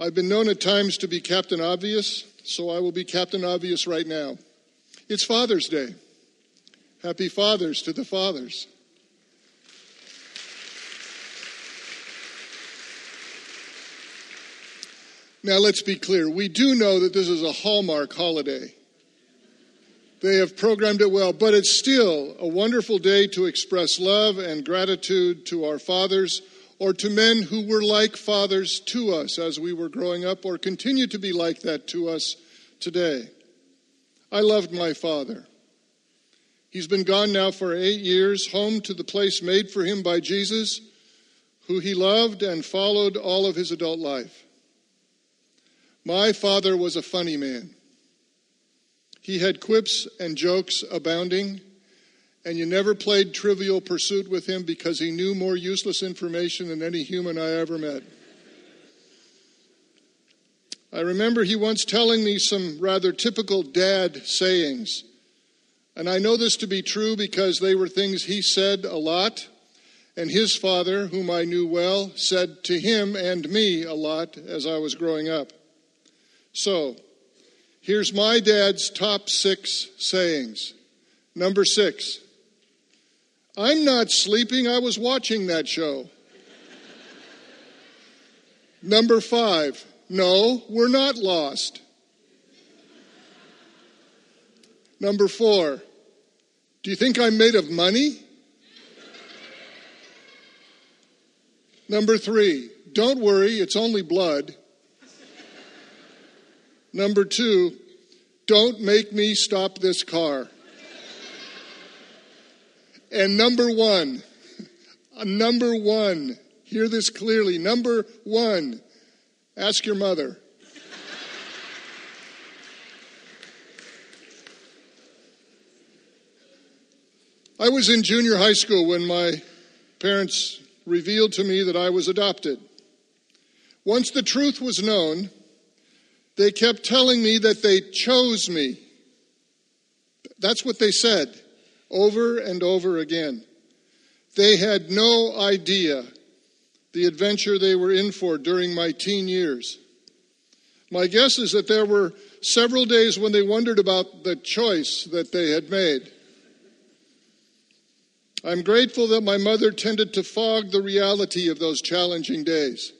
I've been known at times to be Captain Obvious, so I will be Captain Obvious right now. It's Father's Day. Happy Fathers to the fathers. Now, let's be clear. We do know that this is a Hallmark holiday. They have programmed it well, but it's still a wonderful day to express love and gratitude to our fathers or to men who were like fathers to us as we were growing up or continue to be like that to us today. I loved my father. He's been gone now for eight years, home to the place made for him by Jesus, who he loved and followed all of his adult life. My father was a funny man. He had quips and jokes abounding, and you never played trivial pursuit with him because he knew more useless information than any human I ever met. I remember he once telling me some rather typical dad sayings. And I know this to be true because they were things he said a lot, and his father, whom I knew well, said to him and me a lot as I was growing up. So, here's my dad's top six sayings. Number six I'm not sleeping, I was watching that show. Number five, no, we're not lost. Number four, do you think I'm made of money? Number three, don't worry, it's only blood. Number two, don't make me stop this car. And number one, number one, hear this clearly. Number one, ask your mother. I was in junior high school when my parents revealed to me that I was adopted. Once the truth was known, they kept telling me that they chose me. That's what they said over and over again. They had no idea the adventure they were in for during my teen years. My guess is that there were several days when they wondered about the choice that they had made. I'm grateful that my mother tended to fog the reality of those challenging days.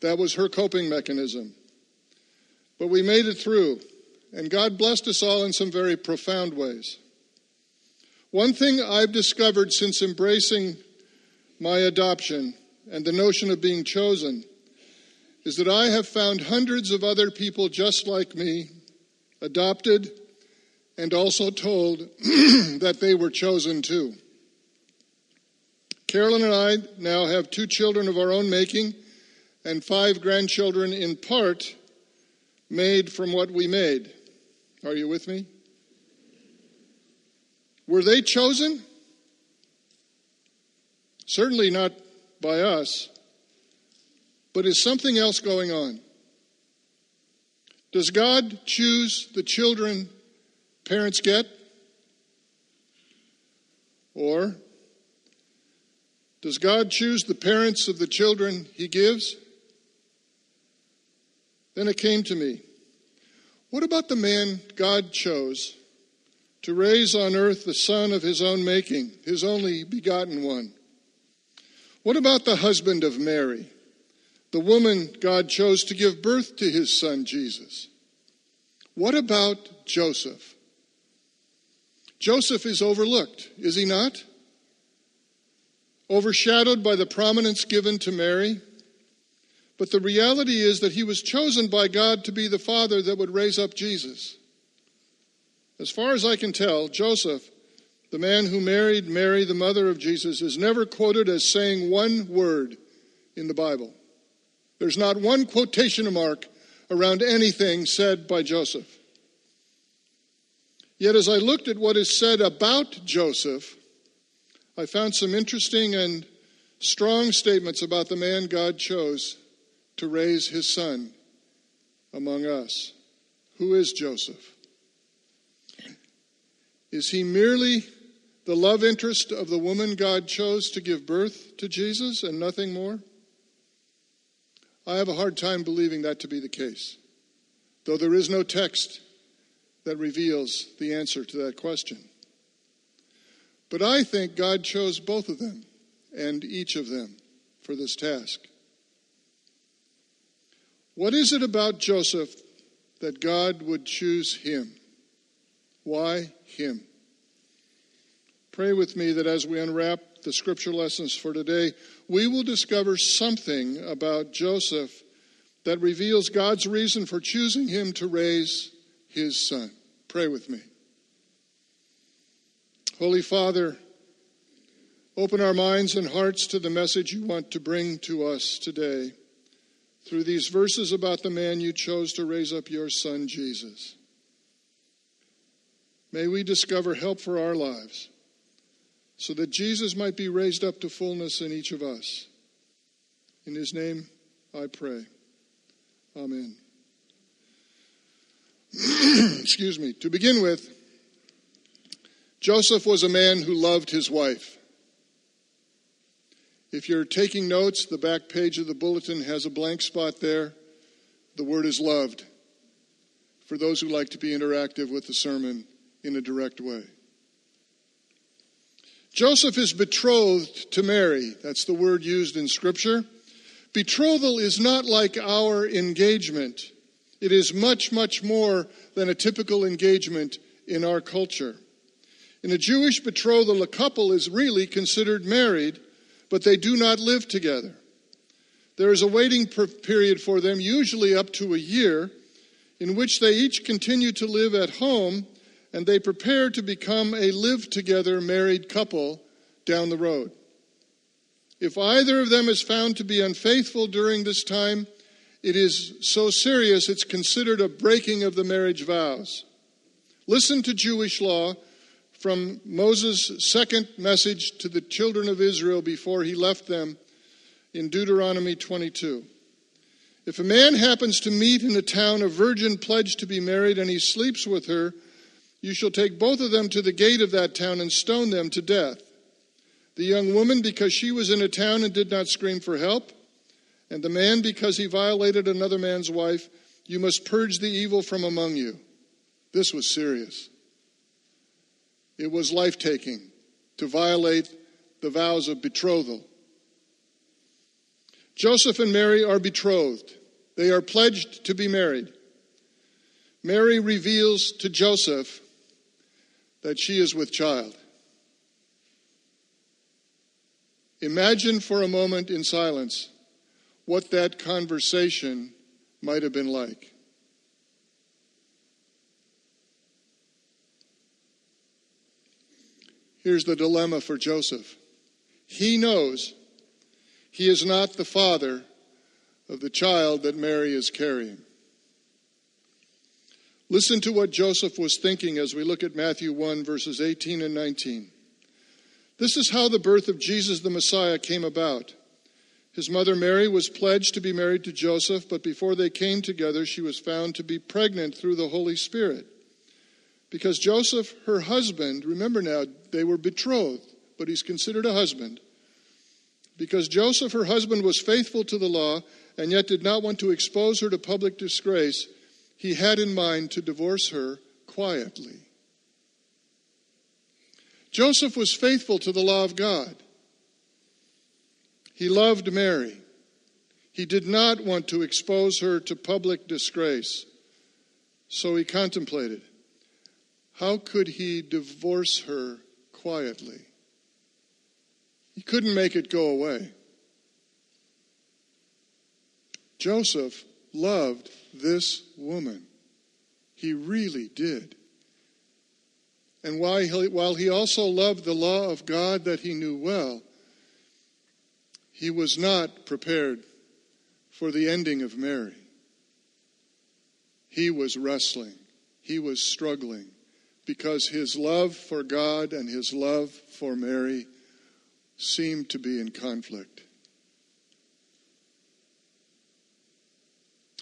That was her coping mechanism. But we made it through, and God blessed us all in some very profound ways. One thing I've discovered since embracing my adoption and the notion of being chosen is that I have found hundreds of other people just like me, adopted, and also told that they were chosen too. Carolyn and I now have two children of our own making and five grandchildren in part made from what we made. Are you with me? Were they chosen? Certainly not by us. But is something else going on? Does God choose the children parents get? Or does God choose the parents of the children he gives? Then it came to me what about the man God chose to raise on earth the son of his own making, his only begotten one? What about the husband of Mary, the woman God chose to give birth to his son Jesus? What about Joseph? Joseph is overlooked, is he not? overshadowed by the prominence given to Mary. But the reality is that he was chosen by God to be the father that would raise up Jesus. As far as I can tell, Joseph, the man who married Mary, the mother of Jesus, is never quoted as saying one word in the Bible. There's not one quotation mark around anything said by Joseph. Yet, as I looked at what is said about Joseph, I found some interesting and strong statements about the man God chose to raise his son among us. Who is Joseph? Is he merely the love interest of the woman God chose to give birth to Jesus and nothing more? I have a hard time believing that to be the case, though there is no text that reveals the answer to that question. But I think God chose both of them and each of them for this task. What is it about Joseph that God would choose him? Why him? Pray with me that as we unwrap the scripture lessons for today, we will discover something about Joseph that reveals God's reason for choosing him to raise his son. Pray with me. Holy Father, open our minds and hearts to the message you want to bring to us today through these verses about the man you chose to raise up your son, Jesus. May we discover help for our lives so that Jesus might be raised up to fullness in each of us. In his name I pray. Amen. Excuse me. To begin with, Joseph was a man who loved his wife. If you're taking notes, the back page of the bulletin has a blank spot there. The word is loved for those who like to be interactive with the sermon in a direct way. Joseph is betrothed to Mary. That's the word used in Scripture. Betrothal is not like our engagement, it is much, much more than a typical engagement in our culture. In a Jewish betrothal, a couple is really considered married but they do not live together. There is a waiting period for them, usually up to a year, in which they each continue to live at home and they prepare to become a live together married couple down the road. If either of them is found to be unfaithful during this time, it is so serious it's considered a breaking of the marriage vows. Listen to Jewish law from Moses' second message to the children of Israel before he left them in Deuteronomy 22. If a man happens to meet in a town a virgin pledged to be married and he sleeps with her, you shall take both of them to the gate of that town and stone them to death. The young woman, because she was in a town and did not scream for help, and the man, because he violated another man's wife, you must purge the evil from among you. This was serious. It was life taking to violate the vows of betrothal. Joseph and Mary are betrothed. They are pledged to be married. Mary reveals to Joseph that she is with child. Imagine for a moment in silence what that conversation might have been like. Here's the dilemma for Joseph he knows he is not the father of the child that Mary is carrying. Listen to what Joseph was thinking as we look at Matthew 1, verses 18 and 19. This is how the birth of Jesus the Messiah came about. His mother Mary was pledged to be married to Joseph, but before they came together, she was found to be pregnant through the Holy Spirit. Because Joseph, her husband, remember now, they were betrothed, but he's considered a husband. Because Joseph, her husband, was faithful to the law and yet did not want to expose her to public disgrace, he had in mind to divorce her quietly. Joseph was faithful to the law of God. He loved Mary. He did not want to expose her to public disgrace. So he contemplated how could he divorce her quietly? He couldn't make it go away. Joseph loved this woman. He really did. And while he also loved the law of God that he knew well, he was not prepared for the ending of Mary. He was wrestling, he was struggling because his love for God and his love for Mary seemed to be in conflict.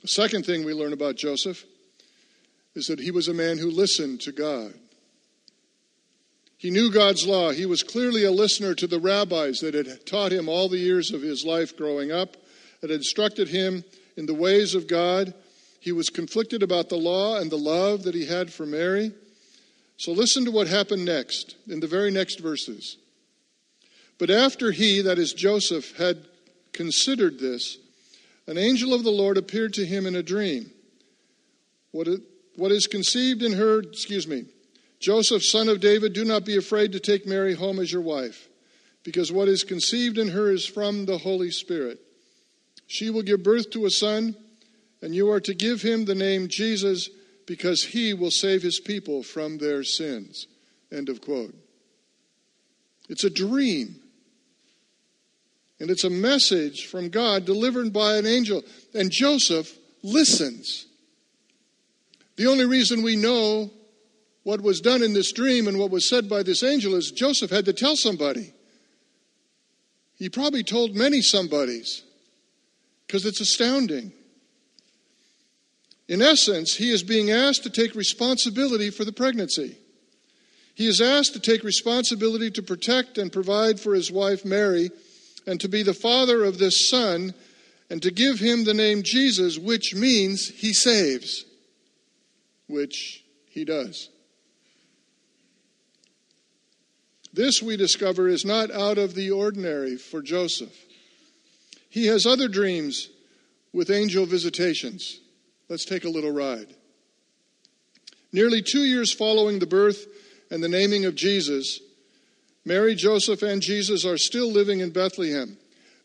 Second thing we learn about Joseph is that he was a man who listened to God. He knew God's law. He was clearly a listener to the rabbis that had taught him all the years of his life growing up, that instructed him in the ways of God. He was conflicted about the law and the love that he had for Mary. So listen to what happened next, in the very next verses. But after he, that is Joseph, had considered this, an angel of the Lord appeared to him in a dream. What, what is conceived in her, excuse me, Joseph, son of David, do not be afraid to take Mary home as your wife, because what is conceived in her is from the Holy Spirit. She will give birth to a son, and you are to give him the name Jesus, because he will save his people from their sins. End of quote. It's a dream. And it's a message from God delivered by an angel. And Joseph listens. The only reason we know what was done in this dream and what was said by this angel is Joseph had to tell somebody. He probably told many somebodies because it's astounding. In essence, he is being asked to take responsibility for the pregnancy. He is asked to take responsibility to protect and provide for his wife Mary and to be the father of this son and to give him the name Jesus, which means he saves, which he does. This, we discover, is not out of the ordinary for Joseph. He has other dreams with angel visitations. Let's take a little ride. Nearly two years following the birth and the naming of Jesus, Mary, Joseph, and Jesus are still living in Bethlehem.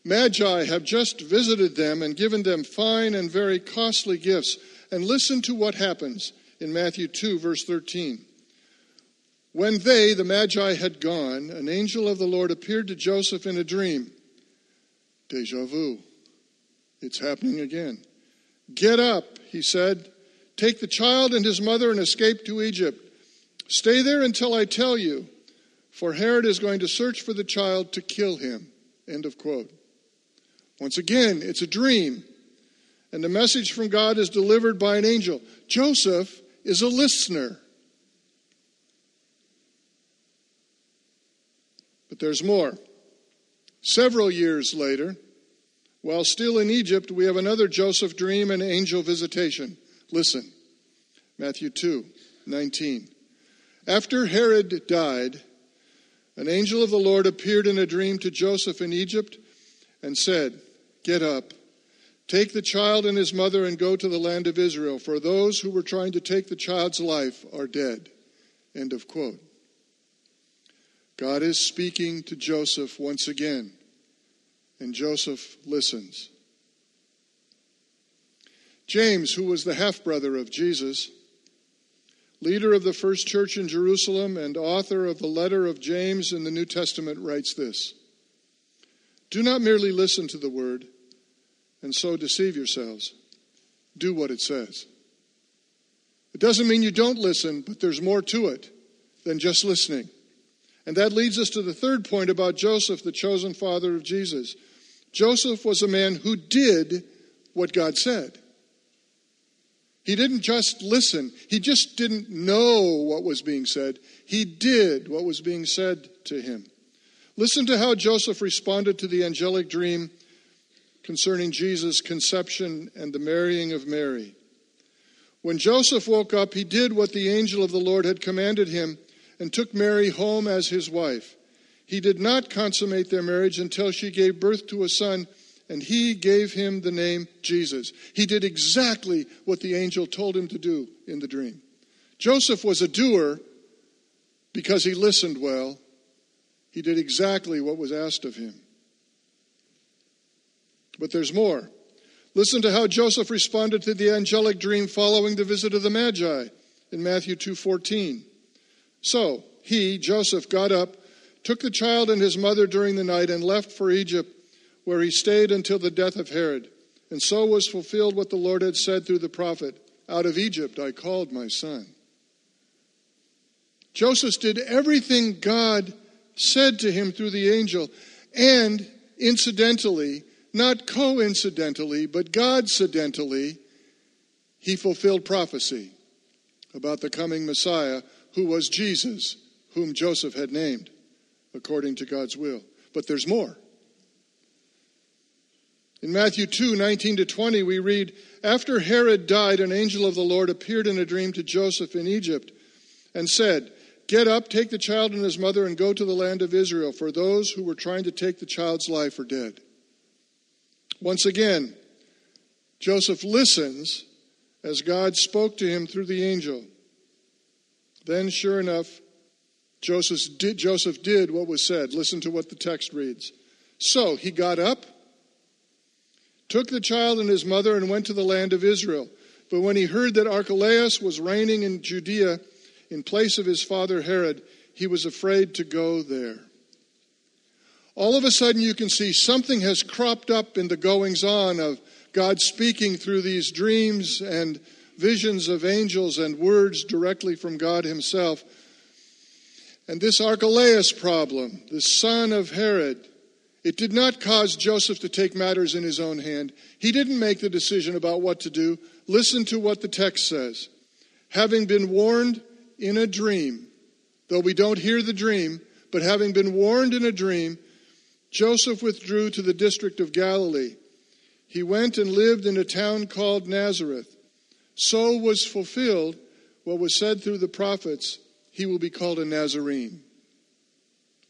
Magi have just visited them and given them fine and very costly gifts. And listen to what happens in Matthew 2, verse 13. When they, the Magi, had gone, an angel of the Lord appeared to Joseph in a dream. Deja vu. It's happening again. Get up, he said. Take the child and his mother and escape to Egypt. Stay there until I tell you, for Herod is going to search for the child to kill him. End of quote. Once again, it's a dream, and the message from God is delivered by an angel. Joseph is a listener. But there's more. Several years later, while still in Egypt, we have another Joseph dream and angel visitation. Listen Matthew 2 19. After Herod died, an angel of the Lord appeared in a dream to Joseph in Egypt and said, Get up, take the child and his mother and go to the land of Israel, for those who were trying to take the child's life are dead. End of quote. God is speaking to Joseph once again, and Joseph listens. James, who was the half brother of Jesus, leader of the first church in Jerusalem and author of the letter of James in the New Testament, writes this Do not merely listen to the word and so deceive yourselves. Do what it says. It doesn't mean you don't listen, but there's more to it than just listening. And that leads us to the third point about Joseph, the chosen father of Jesus. Joseph was a man who did what God said. He didn't just listen, he just didn't know what was being said. He did what was being said to him. Listen to how Joseph responded to the angelic dream concerning Jesus' conception and the marrying of Mary. When Joseph woke up, he did what the angel of the Lord had commanded him and took Mary home as his wife. He did not consummate their marriage until she gave birth to a son, and he gave him the name Jesus. He did exactly what the angel told him to do in the dream. Joseph was a doer because he listened well. He did exactly what was asked of him. But there's more. Listen to how Joseph responded to the angelic dream following the visit of the Magi in Matthew 2:14. So he, Joseph, got up, took the child and his mother during the night, and left for Egypt, where he stayed until the death of Herod. And so was fulfilled what the Lord had said through the prophet Out of Egypt I called my son. Joseph did everything God said to him through the angel, and incidentally, not coincidentally, but Godcidentally, he fulfilled prophecy about the coming Messiah who was Jesus, whom Joseph had named, according to God's will. But there's more. In Matthew 2 19 to 20, we read, After Herod died, an angel of the Lord appeared in a dream to Joseph in Egypt and said, Get up, take the child and his mother, and go to the land of Israel, for those who were trying to take the child's life are dead. Once again, Joseph listens as God spoke to him through the angel. Then, sure enough, Joseph did, Joseph did what was said. Listen to what the text reads. So he got up took the child and his mother and went to the land of Israel. But when he heard that Archelaus was reigning in Judea in place of his father Herod, he was afraid to go there. All of a sudden, you can see something has cropped up in the goings on of God speaking through these dreams and visions of angels and words directly from God Himself. And this Archelaus problem, the son of Herod, it did not cause Joseph to take matters in his own hand. He didn't make the decision about what to do. Listen to what the text says. Having been warned in a dream, though we don't hear the dream, but having been warned in a dream, Joseph withdrew to the district of Galilee. He went and lived in a town called Nazareth. So was fulfilled what was said through the prophets he will be called a Nazarene.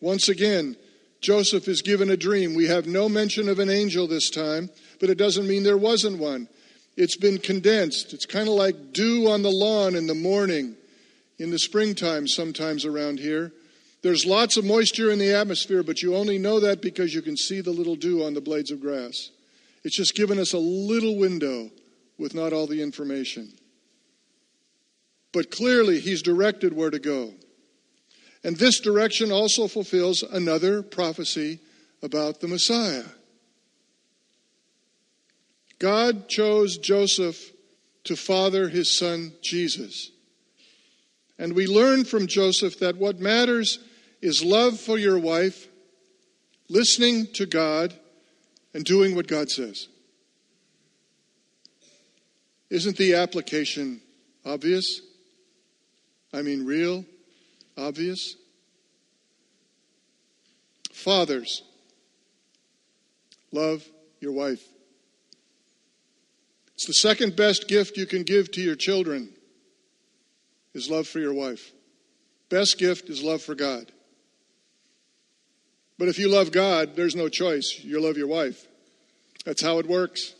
Once again, Joseph is given a dream. We have no mention of an angel this time, but it doesn't mean there wasn't one. It's been condensed. It's kind of like dew on the lawn in the morning, in the springtime, sometimes around here. There's lots of moisture in the atmosphere, but you only know that because you can see the little dew on the blades of grass. It's just given us a little window with not all the information. But clearly, he's directed where to go. And this direction also fulfills another prophecy about the Messiah. God chose Joseph to father his son Jesus. And we learn from Joseph that what matters is love for your wife, listening to God, and doing what God says. Isn't the application obvious? I mean, real? Obvious? Fathers, love your wife. It's the second best gift you can give to your children is love for your wife. Best gift is love for God. But if you love God, there's no choice. You love your wife. That's how it works.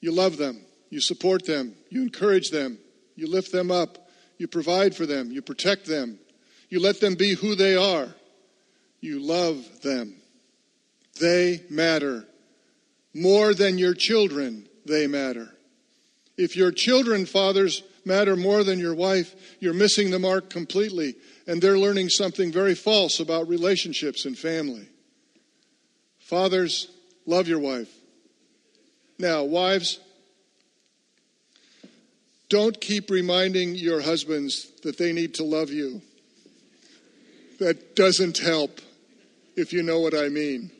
You love them, you support them, you encourage them, you lift them up, you provide for them. You protect them. You let them be who they are. You love them. They matter. More than your children, they matter. If your children, fathers, matter more than your wife, you're missing the mark completely. And they're learning something very false about relationships and family. Fathers, love your wife. Now, wives, don't keep reminding your husbands that they need to love you. That doesn't help, if you know what I mean.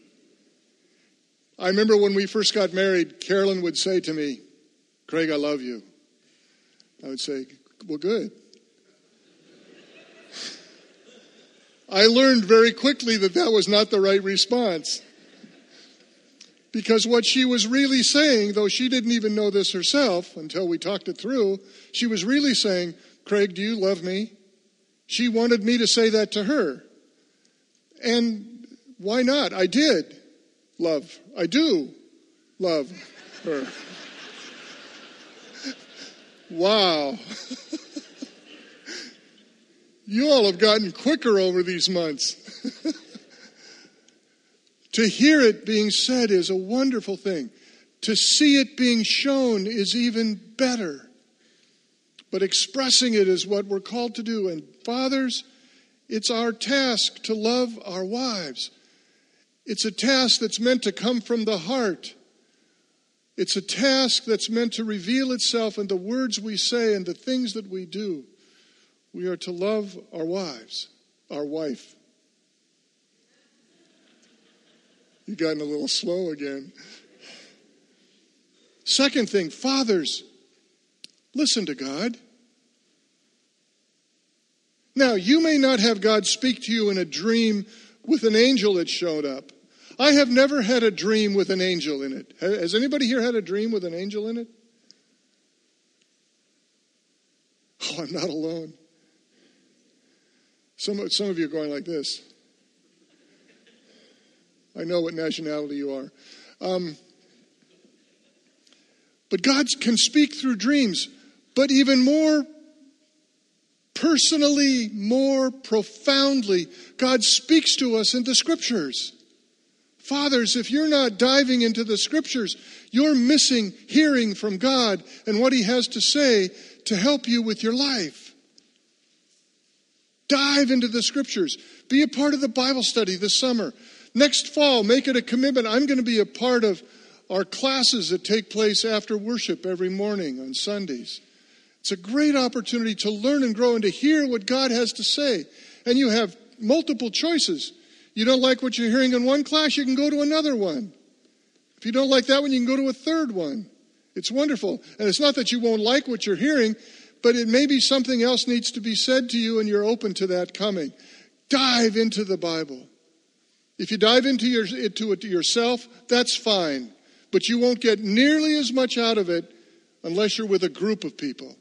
I remember when we first got married, Carolyn would say to me, Craig, I love you. I would say, Well, good. I learned very quickly that that was not the right response. Because what she was really saying, though she didn't even know this herself until we talked it through, she was really saying, Craig, do you love me? She wanted me to say that to her. And why not? I did love. I do love her. wow. you all have gotten quicker over these months. To hear it being said is a wonderful thing. To see it being shown is even better. But expressing it is what we're called to do. And fathers, it's our task to love our wives. It's a task that's meant to come from the heart. It's a task that's meant to reveal itself in the words we say and the things that we do. We are to love our wives, our wife. You've gotten a little slow again. Second thing, fathers, listen to God. Now, you may not have God speak to you in a dream with an angel that showed up. I have never had a dream with an angel in it. Has anybody here had a dream with an angel in it? Oh, I'm not alone. Some, some of you are going like this. I know what nationality you are. Um, but God can speak through dreams. But even more personally, more profoundly, God speaks to us in the scriptures. Fathers, if you're not diving into the scriptures, you're missing hearing from God and what He has to say to help you with your life. Dive into the scriptures. Be a part of the Bible study this summer. Next fall, make it a commitment. I'm going to be a part of our classes that take place after worship every morning on Sundays. It's a great opportunity to learn and grow and to hear what God has to say. And you have multiple choices. You don't like what you're hearing in one class, you can go to another one. If you don't like that one, you can go to a third one. It's wonderful. And it's not that you won't like what you're hearing, but it may be something else needs to be said to you and you're open to that coming. Dive into the Bible. If you dive into, your, into it yourself, that's fine. But you won't get nearly as much out of it unless you're with a group of people.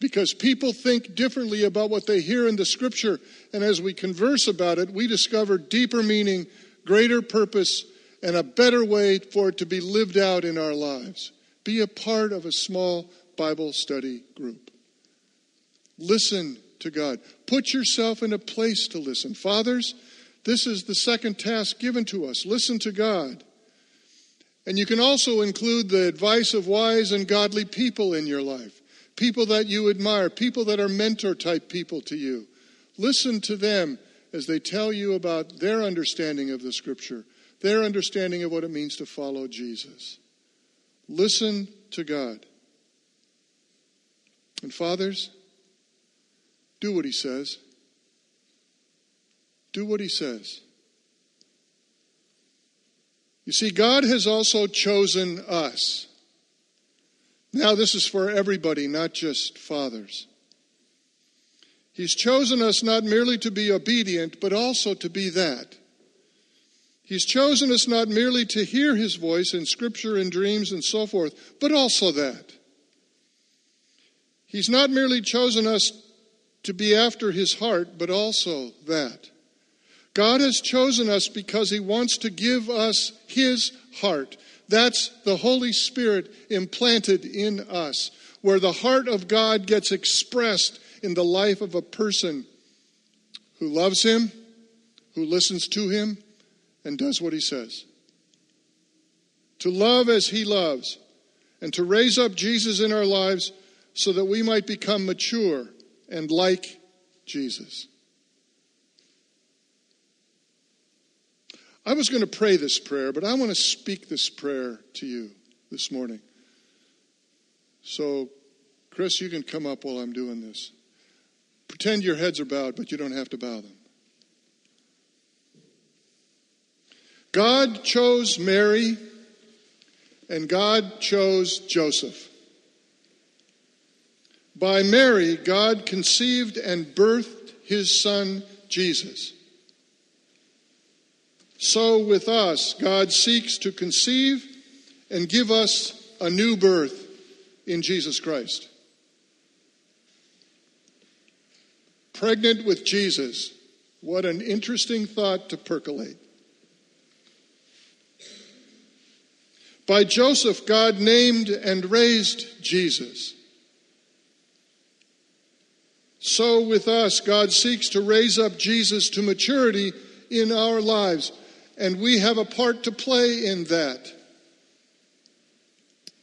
Because people think differently about what they hear in the scripture. And as we converse about it, we discover deeper meaning, greater purpose, and a better way for it to be lived out in our lives. Be a part of a small Bible study group. Listen to God. Put yourself in a place to listen. Fathers, this is the second task given to us. Listen to God. And you can also include the advice of wise and godly people in your life people that you admire, people that are mentor type people to you. Listen to them as they tell you about their understanding of the scripture, their understanding of what it means to follow Jesus. Listen to God. And fathers, do what he says. Do what he says. You see, God has also chosen us. Now, this is for everybody, not just fathers. He's chosen us not merely to be obedient, but also to be that. He's chosen us not merely to hear his voice in scripture and dreams and so forth, but also that. He's not merely chosen us to be after his heart, but also that. God has chosen us because he wants to give us his heart. That's the Holy Spirit implanted in us, where the heart of God gets expressed in the life of a person who loves Him, who listens to Him, and does what He says. To love as He loves, and to raise up Jesus in our lives so that we might become mature and like Jesus. I was going to pray this prayer, but I want to speak this prayer to you this morning. So, Chris, you can come up while I'm doing this. Pretend your heads are bowed, but you don't have to bow them. God chose Mary, and God chose Joseph. By Mary, God conceived and birthed his son, Jesus. So with us, God seeks to conceive and give us a new birth in Jesus Christ. Pregnant with Jesus. What an interesting thought to percolate. By Joseph, God named and raised Jesus. So with us, God seeks to raise up Jesus to maturity in our lives and we have a part to play in that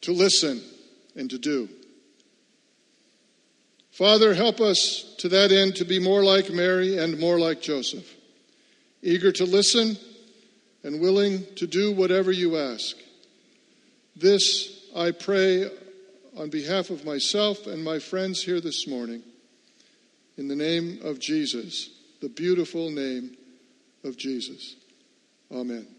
to listen and to do. Father, help us to that end to be more like Mary and more like Joseph, eager to listen and willing to do whatever you ask. This I pray on behalf of myself and my friends here this morning. In the name of Jesus, the beautiful name of Jesus. Amen.